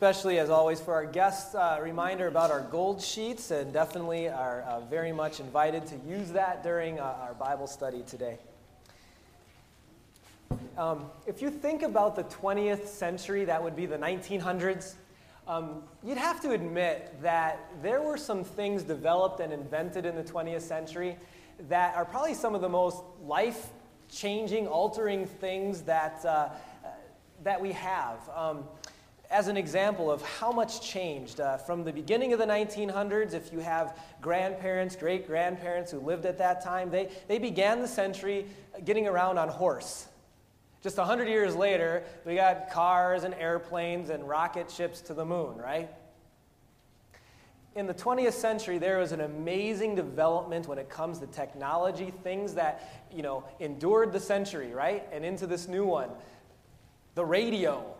especially as always for our guests. Uh, reminder about our gold sheets, and definitely are uh, very much invited to use that during uh, our Bible study today. Um, if you think about the 20th century, that would be the 1900s, um, you'd have to admit that there were some things developed and invented in the 20th century that are probably some of the most life changing, altering things that, uh, that we have. Um, as an example of how much changed uh, from the beginning of the 1900s, if you have grandparents, great grandparents who lived at that time, they, they began the century getting around on horse. Just 100 years later, we got cars and airplanes and rocket ships to the moon, right? In the 20th century, there was an amazing development when it comes to technology, things that, you know, endured the century, right? And into this new one. The radio,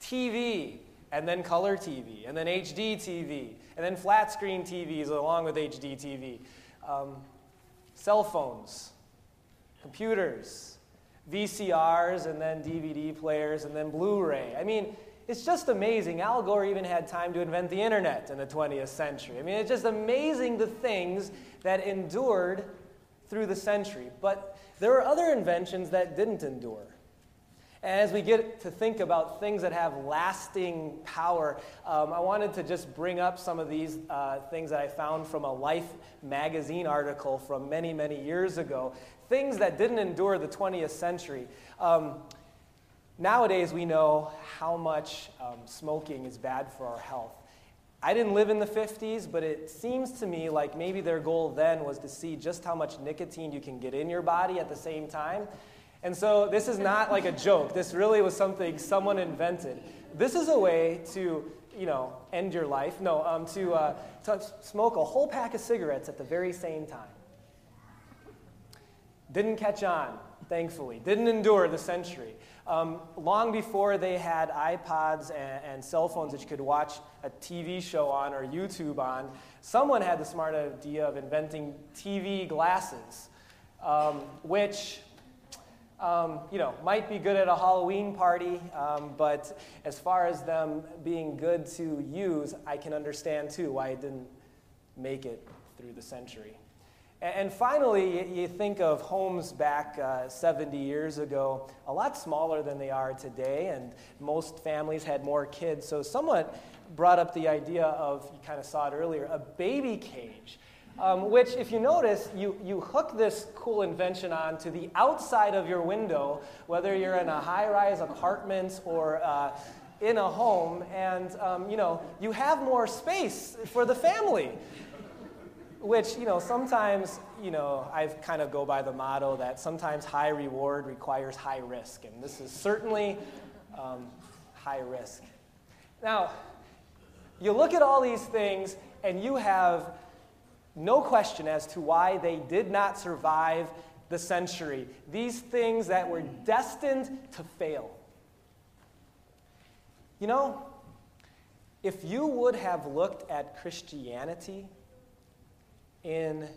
TV, and then color TV, and then HD TV, and then flat screen TVs along with HD TV, um, cell phones, computers, VCRs, and then DVD players, and then Blu ray. I mean, it's just amazing. Al Gore even had time to invent the internet in the 20th century. I mean, it's just amazing the things that endured through the century. But there were other inventions that didn't endure. As we get to think about things that have lasting power, um, I wanted to just bring up some of these uh, things that I found from a Life magazine article from many, many years ago. Things that didn't endure the 20th century. Um, nowadays, we know how much um, smoking is bad for our health. I didn't live in the 50s, but it seems to me like maybe their goal then was to see just how much nicotine you can get in your body at the same time. And so this is not like a joke. This really was something someone invented. This is a way to, you know, end your life. No, um, to, uh, to smoke a whole pack of cigarettes at the very same time. Didn't catch on, thankfully. Didn't endure the century. Um, long before they had iPods and, and, cell phones that you could watch a TV show on or YouTube on, someone had the smart idea of inventing TV glasses, um, which um, you know, might be good at a Halloween party, um, but as far as them being good to use, I can understand too why it didn't make it through the century. And, and finally, you, think of homes back uh, 70 years ago, a lot smaller than they are today, and most families had more kids. So, someone brought up the idea of, you kind of saw it earlier, a baby cage um, which, if you notice, you, you hook this cool invention on to the outside of your window, whether you're in a high rise apartment or uh, in a home, and um, you know, you have more space for the family. Which, you know, sometimes, you know, I kind of go by the motto that sometimes high reward requires high risk, and this is certainly um, high risk. Now, you look at all these things, and you have no question as to why they did not survive the century. These things that were destined to fail. You know, if you would have looked at Christianity in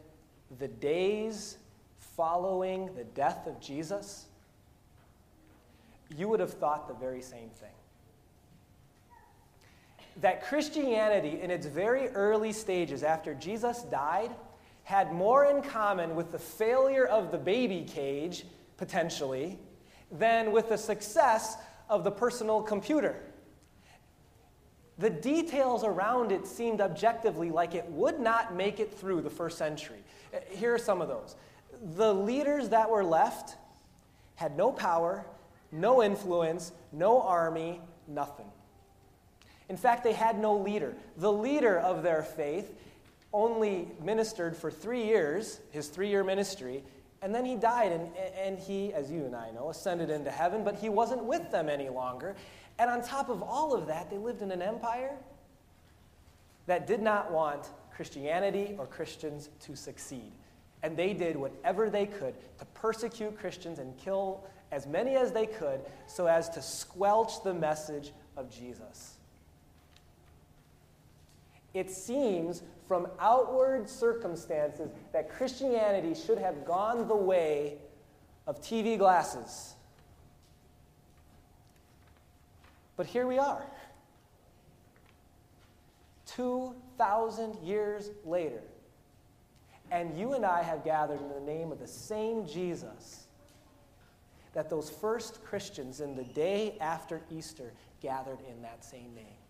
the days following the death of Jesus, you would have thought the very same thing that Christianity, in its very early stages after Jesus died, had more in common with the failure of the baby cage, potentially, than with the success of the personal computer. The details around it seemed objectively like it would not make it through the first century. Uh, here are some of those. The leaders that were left had no power, no influence, no army, nothing. In fact, they had no leader. The leader of their faith only ministered for three years, his three year ministry, and then he died, and, and he, as you and I know, ascended into heaven, but he wasn't with them any longer. And on top of all of that, they lived in an empire that did not want Christianity or Christians to succeed. And they did whatever they could to persecute Christians and kill as many as they could so as to squelch the message of Jesus. It seems from outward circumstances that Christianity should have gone the way of TV glasses. But here we are. 2,000 years later. And you and I have gathered in the name of the same Jesus that those first Christians in the day after Easter gathered in that same name.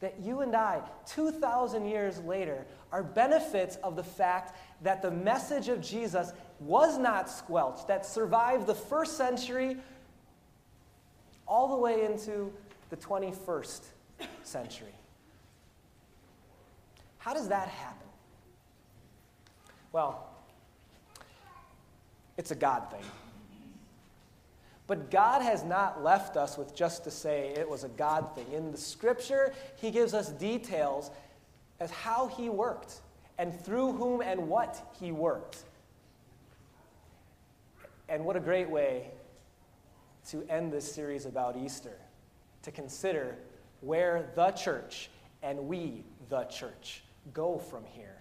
That you and I, 2,000 years later, are benefits of the fact that the message of Jesus was not squelched, that survived the first century all the way into the 21st century. How does that happen? Well, it's a God thing. But God has not left us with just to say it was a God thing. In the scripture, He gives us details as how He worked and through whom and what He worked. And what a great way to end this series about Easter, to consider where the church and we, the church, go from here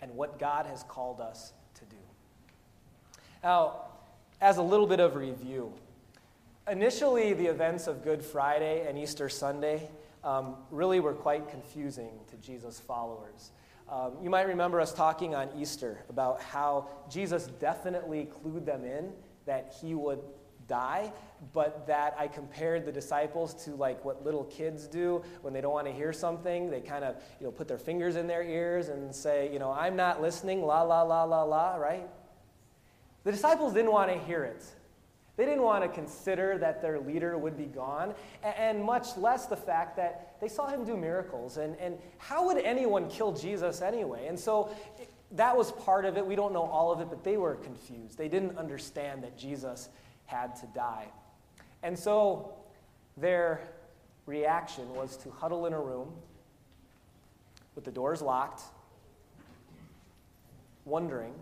and what God has called us to do. Now, as a little bit of review, initially the events of Good Friday and Easter Sunday um, really were quite confusing to Jesus' followers. Um, you might remember us talking on Easter about how Jesus definitely clued them in that he would die, but that I compared the disciples to like what little kids do when they don't want to hear something. They kind of, you know, put their fingers in their ears and say, you know, I'm not listening, la, la, la, la, la, right? The disciples didn't want to hear it. They didn't want to consider that their leader would be gone, and much less the fact that they saw him do miracles. And, and how would anyone kill Jesus anyway? And so that was part of it. We don't know all of it, but they were confused. They didn't understand that Jesus had to die. And so their reaction was to huddle in a room with the doors locked, wondering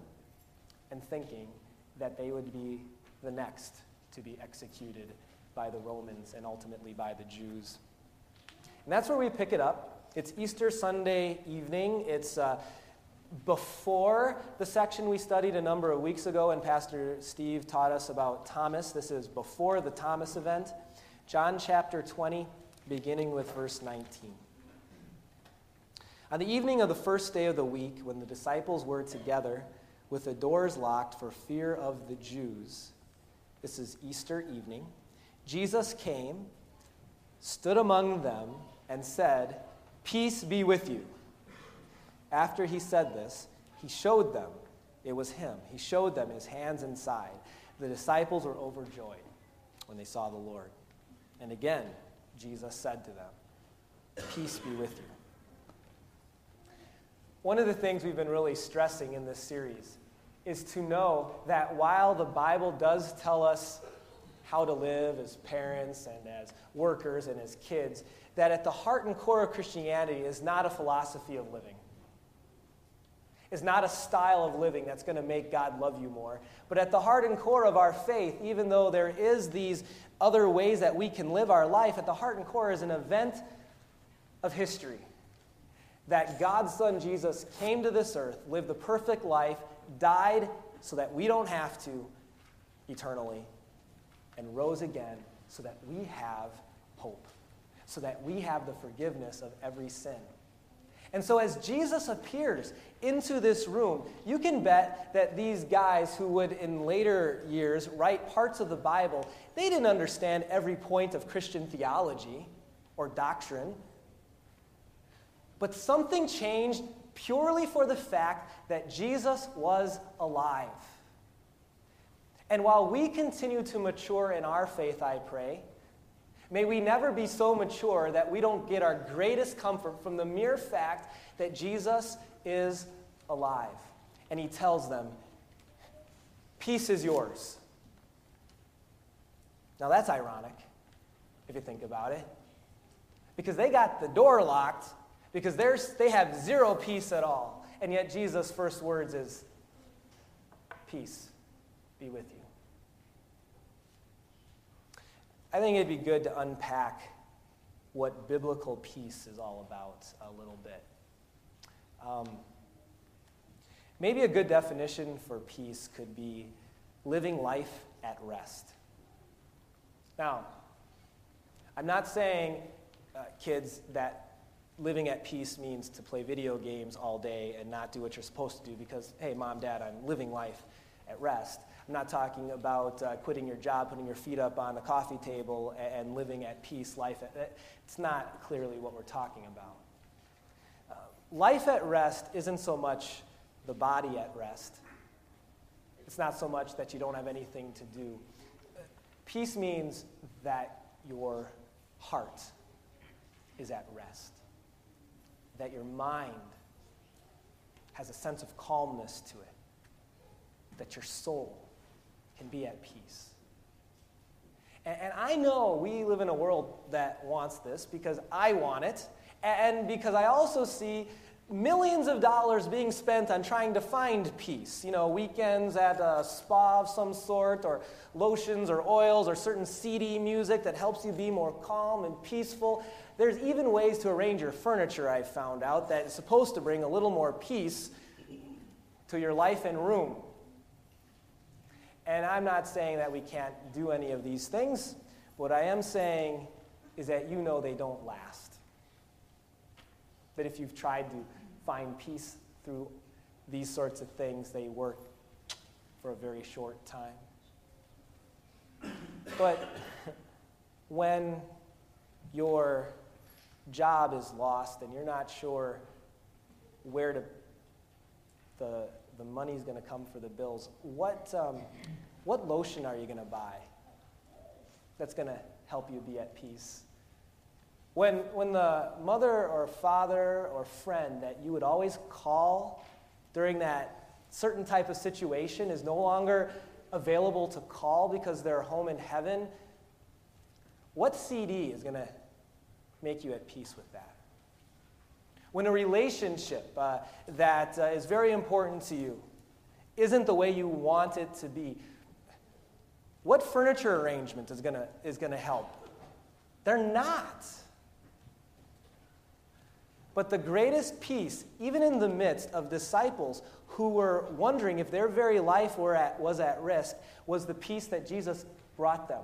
and thinking that they would be the next to be executed by the Romans and ultimately by the Jews. And that's where we pick it up. It's Easter Sunday evening. It's uh, before the section we studied a number of weeks ago, and Pastor Steve taught us about Thomas. This is before the Thomas event. John chapter 20, beginning with verse 19. On the evening of the first day of the week, when the disciples were together, with the doors locked for fear of the Jews, this is Easter evening, Jesus came, stood among them, and said, Peace be with you. After he said this, he showed them it was him. He showed them his hands and side. The disciples were overjoyed when they saw the Lord. And again, Jesus said to them, Peace be with you. One of the things we've been really stressing in this series is to know that while the Bible does tell us how to live as parents and as workers and as kids, that at the heart and core of Christianity is not a philosophy of living is not a style of living that's going to make God love you more. But at the heart and core of our faith, even though there is these other ways that we can live our life, at the heart and core is an event of history. That God's Son Jesus came to this earth, lived the perfect life, died so that we don't have to eternally, and rose again so that we have hope, so that we have the forgiveness of every sin. And so, as Jesus appears into this room, you can bet that these guys who would in later years write parts of the Bible, they didn't understand every point of Christian theology or doctrine. But something changed purely for the fact that Jesus was alive. And while we continue to mature in our faith, I pray, May we never be so mature that we don't get our greatest comfort from the mere fact that Jesus is alive. And he tells them, Peace is yours. Now that's ironic, if you think about it. Because they got the door locked, because they have zero peace at all. And yet Jesus' first words is, Peace be with you. I think it'd be good to unpack what biblical peace is all about a little bit. Um, maybe a good definition for peace could be living life at rest. Now, I'm not saying, uh, kids, that living at peace means to play video games all day and not do what you're supposed to do because, hey, mom, dad, I'm living life at rest. I'm not talking about uh, quitting your job, putting your feet up on the coffee table, and, and living at peace. Life, at, it's not clearly what we're talking about. Uh, life at rest isn't so much the body at rest. It's not so much that you don't have anything to do. Peace means that your heart is at rest that your mind has a sense of calmness to it, that your soul can be at peace. And, and, I know we live in a world that wants this because I want it, and because I also see millions of dollars being spent on trying to find peace. You know, weekends at a spa of some sort, or lotions or oils, or certain CD music that helps you be more calm and peaceful. There's even ways to arrange your furniture, I've found out, that is supposed to bring a little more peace to your life and room. And I'm not saying that we can't do any of these things. What I am saying is that you know they don't last. That if you've tried to find peace through these sorts of things, they work for a very short time. But when your job is lost and you're not sure where to, the, the money's going to come for the bills, what, um, what lotion are you going to buy that's going to help you be at peace? When, when the mother or father or friend that you would always call during that certain type of situation is no longer available to call because they're home in heaven, what CD is going to make you at peace with that? When a relationship uh, that uh, is very important to you isn't the way you want it to be, what furniture arrangement is going to is going to help? They're not. But the greatest peace, even in the midst of disciples who were wondering if their very life at, was at risk, was the peace that Jesus brought them,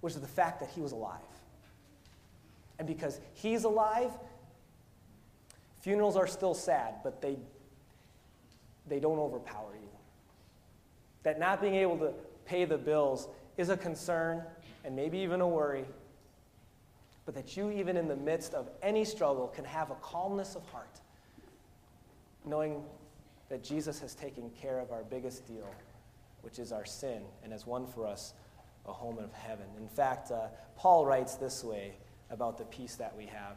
which is the fact that he was alive. And because he's alive, funerals are still sad, but they, they don't overpower you. That not being able to pay the bills is a concern and maybe even a worry but that you, even in the midst of any struggle, can have a calmness of heart, knowing that Jesus has taken care of our biggest deal, which is our sin, and has won for us a home of heaven. In fact, uh, Paul writes this way about the peace that we have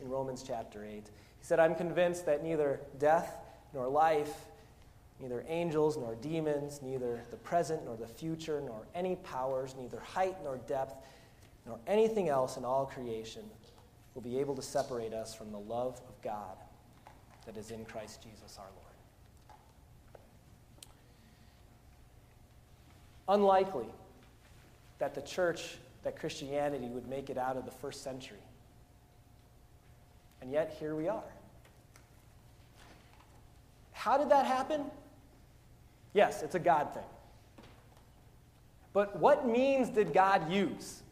in Romans chapter 8. He said, I'm convinced that neither death nor life, neither angels nor demons, neither the present nor the future, nor any powers, neither height nor depth, nor anything else in all creation will be able to separate us from the love of God that is in Christ Jesus our Lord. Unlikely that the church, that Christianity would make it out of the first century. And yet, here we are. How did that happen? Yes, it's a God thing. But what means did God use?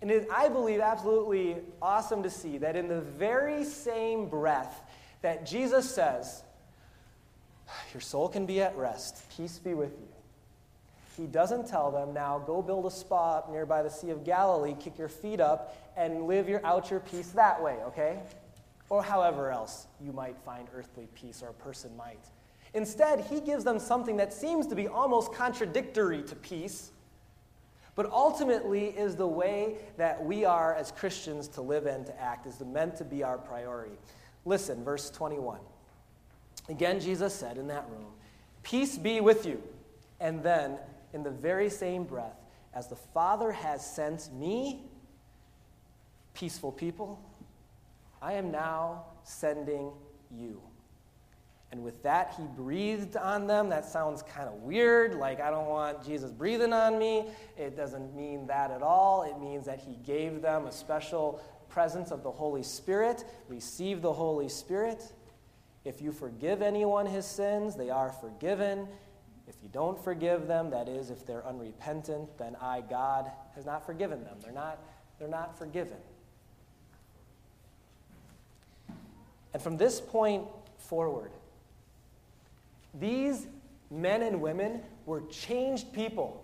And I believe, absolutely awesome to see that in the very same breath that Jesus says, Your soul can be at rest, peace be with you. He doesn't tell them, Now go build a spa up nearby the Sea of Galilee, kick your feet up, and live your, out your peace that way, okay? Or however else you might find earthly peace or a person might. Instead, he gives them something that seems to be almost contradictory to peace but ultimately is the way that we are as Christians to live and to act, is meant to be our priority. Listen, verse 21. Again, Jesus said in that room, Peace be with you. And then, in the very same breath, as the Father has sent me, peaceful people, I am now sending you. And with that, he breathed on them. That sounds kind of weird. Like, I don't want Jesus breathing on me. It doesn't mean that at all. It means that he gave them a special presence of the Holy Spirit. Receive the Holy Spirit. If you forgive anyone his sins, they are forgiven. If you don't forgive them, that is, if they're unrepentant, then I, God, has not forgiven them. They're not, they're not forgiven. And from this point forward, these men and women were changed people.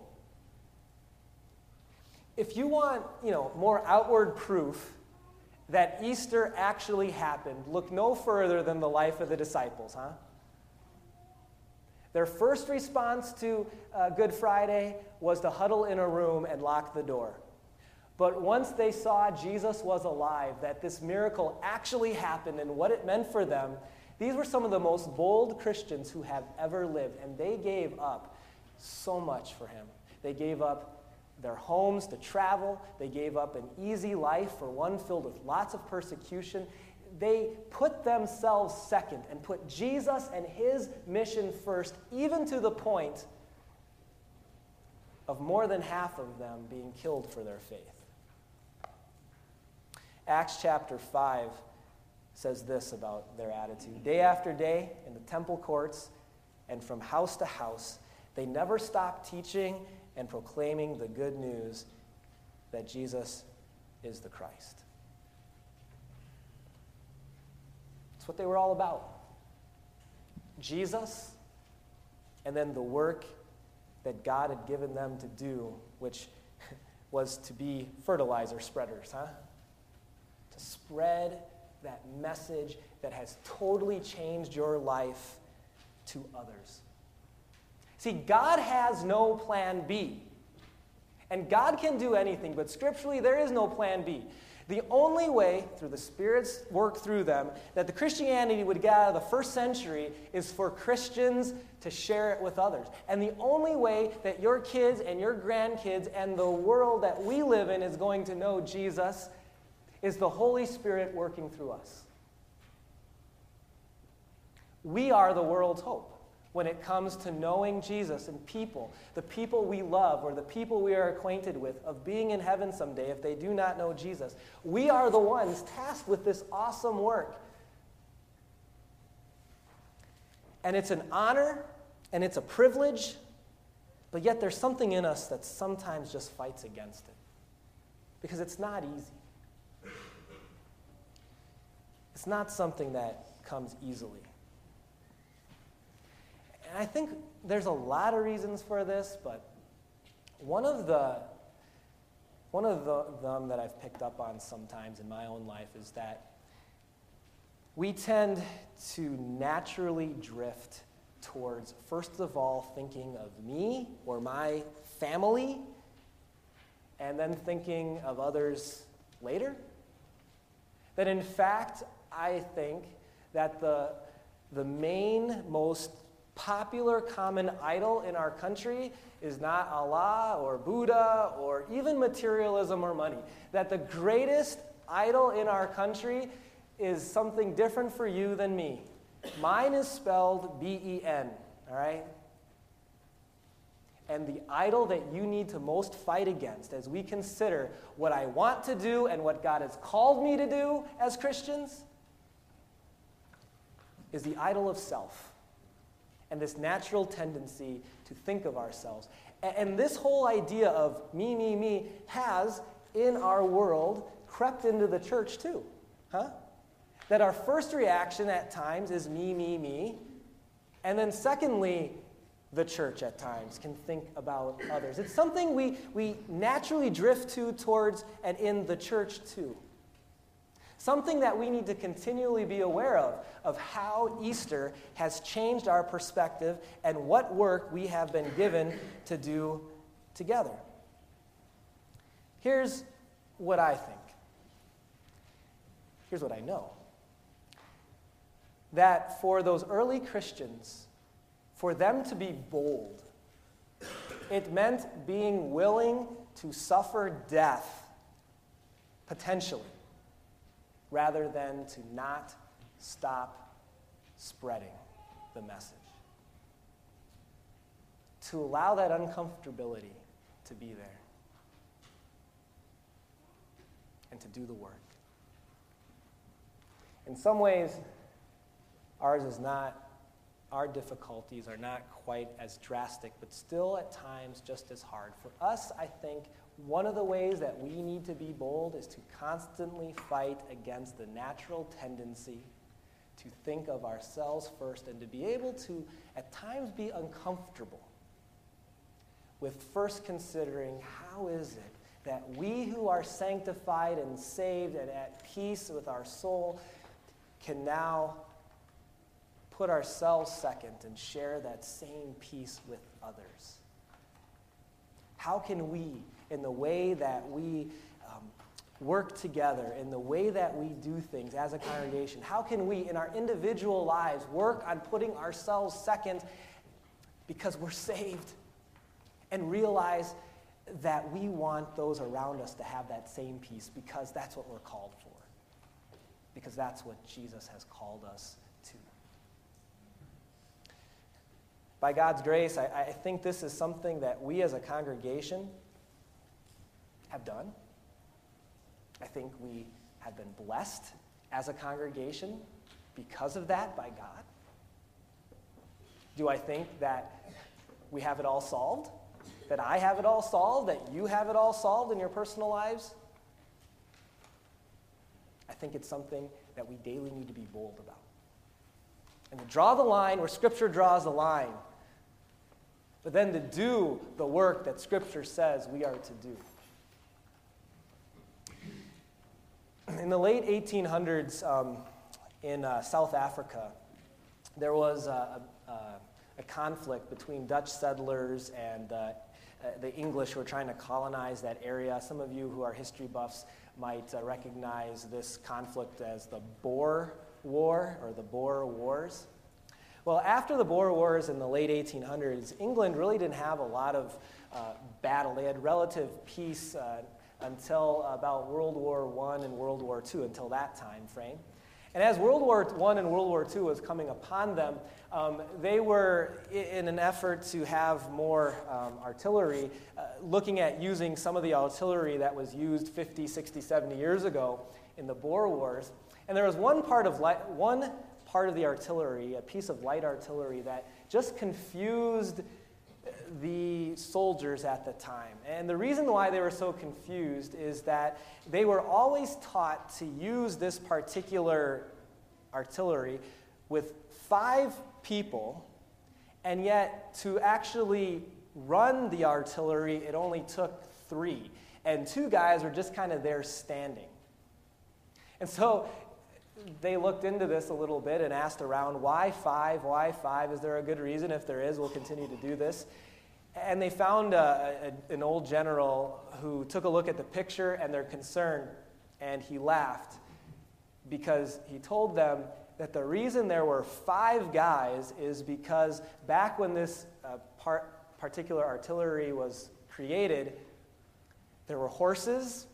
If you want, you know, more outward proof that Easter actually happened, look no further than the life of the disciples, huh? Their first response to uh, Good Friday was to huddle in a room and lock the door. But once they saw Jesus was alive, that this miracle actually happened and what it meant for them, these were some of the most bold Christians who have ever lived, and they gave up so much for him. They gave up their homes to travel, they gave up an easy life for one filled with lots of persecution. They put themselves second and put Jesus and his mission first, even to the point of more than half of them being killed for their faith. Acts chapter 5 says this about their attitude Day after day, in the temple courts and from house to house, they never stopped teaching and proclaiming the good news that Jesus is the Christ. That's what they were all about. Jesus, and then the work that God had given them to do, which was to be fertilizer spreaders, huh? To spread that message that has totally changed your life to others. See, God has no plan B. And God can do anything, but scripturally, there is no plan B. The only way, through the Spirit's work through them, that the Christianity would get out of the first century is for Christians to share it with others. And the only way that your kids and your grandkids and the world that we live in is going to know Jesus is the Holy Spirit working through us. We are the world's hope when it comes to knowing Jesus and people, the people we love or the people we are acquainted with, of being in heaven someday if they do not know Jesus. We are the ones tasked with this awesome work. And it's an honor and it's a privilege, but yet there's something in us that sometimes just fights against it because it's not easy. It's not something that comes easily. And I think there's a lot of reasons for this, but one of the one of the, them that I've picked up on sometimes in my own life is that we tend to naturally drift towards, first of all, thinking of me or my family, and then thinking of others later. That in fact, I think that the, the main, most popular common idol in our country is not Allah or Buddha or even materialism or money. That the greatest idol in our country is something different for you than me. Mine is spelled B E N, all right? And the idol that you need to most fight against as we consider what I want to do and what God has called me to do as Christians is the idol of self and this natural tendency to think of ourselves. And this whole idea of me, me, me has in our world crept into the church too. Huh? That our first reaction at times is me, me, me. And then, secondly, the church at times can think about others. It's something we, we naturally drift to towards and in the church too. Something that we need to continually be aware of, of how Easter has changed our perspective and what work we have been given to do together. Here's what I think. Here's what I know. That for those early Christians, for them to be bold, it meant being willing to suffer death, potentially rather than to not stop spreading the message. To allow that uncomfortability to be there and to do the work. In some ways, ours is not, our difficulties are not quite as drastic, but still at times just as hard. For us, I think one of the ways that we need to be bold is to constantly fight against the natural tendency to think of ourselves first and to be able to, at times, be uncomfortable with first considering how is it that we who are sanctified and saved and at peace with our soul can now put ourselves second and share that same peace with others? How can we, in the way that we um, work together, in the way that we do things as a congregation, how can we, in our individual lives, work on putting ourselves second because we're saved and realize that we want those around us to have that same peace because that's what we're called for, because that's what Jesus has called us to. By God's grace, I, I think this is something that we as a congregation have done. I think we have been blessed as a congregation because of that by God. Do I think that we have it all solved? That I have it all solved? That you have it all solved in your personal lives? I think it's something that we daily need to be bold about. And to draw the line where Scripture draws the line, but then to do the work that Scripture says we are to do. In the late 1800s um, in uh, South Africa, there was a, a, a, conflict between Dutch settlers and uh, uh, the English who were trying to colonize that area. Some of you who are history buffs might uh, recognize this conflict as the Boer War or the Boer Wars. Well, after the Boer Wars in the late 1800s, England really didn't have a lot of uh, battle. They had relative peace uh, until about World War I and World War II, until that time frame. And as World War I and World War II was coming upon them, um, they were, in an effort to have more um, artillery, uh, looking at using some of the artillery that was used 50, 60, 70 years ago in the Boer Wars. And there was one part of one part of the artillery, a piece of light artillery that just confused the soldiers at the time. And the reason why they were so confused is that they were always taught to use this particular artillery with five people, and yet to actually run the artillery, it only took three. And two guys were just kind of there standing. And so they looked into this a little bit and asked around why five? Why five? Is there a good reason? If there is, we'll continue to do this. And they found a, a, an old general who took a look at the picture and their concern, and he laughed because he told them that the reason there were five guys is because back when this uh, part, particular artillery was created, there were horses,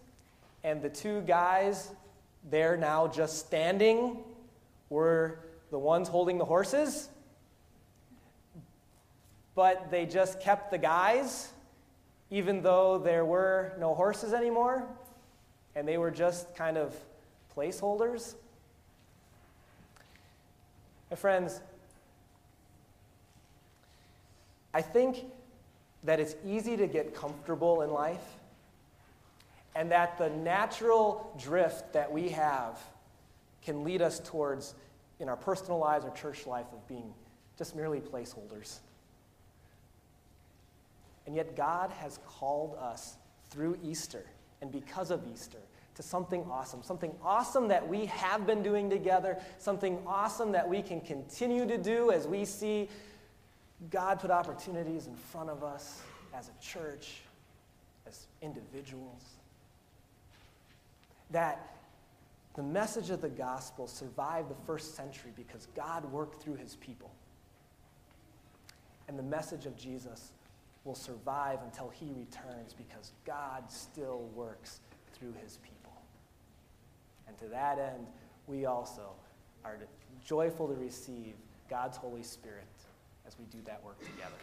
and the two guys there now just standing. Were the ones holding the horses. But they just kept the guys, even though there were no horses anymore, and they were just kind of placeholders. My friends, I think that it's easy to get comfortable in life, and that the natural drift that we have can lead us towards, in our personal lives or church life, of being just merely placeholders. And yet, God has called us through Easter and because of Easter to something awesome, something awesome that we have been doing together, something awesome that we can continue to do as we see God put opportunities in front of us as a church, as individuals. That the message of the gospel survived the first century because God worked through his people. And the message of Jesus will survive until he returns because God still works through his people. And to that end, we also are joyful to receive God's Holy Spirit as we do that work together.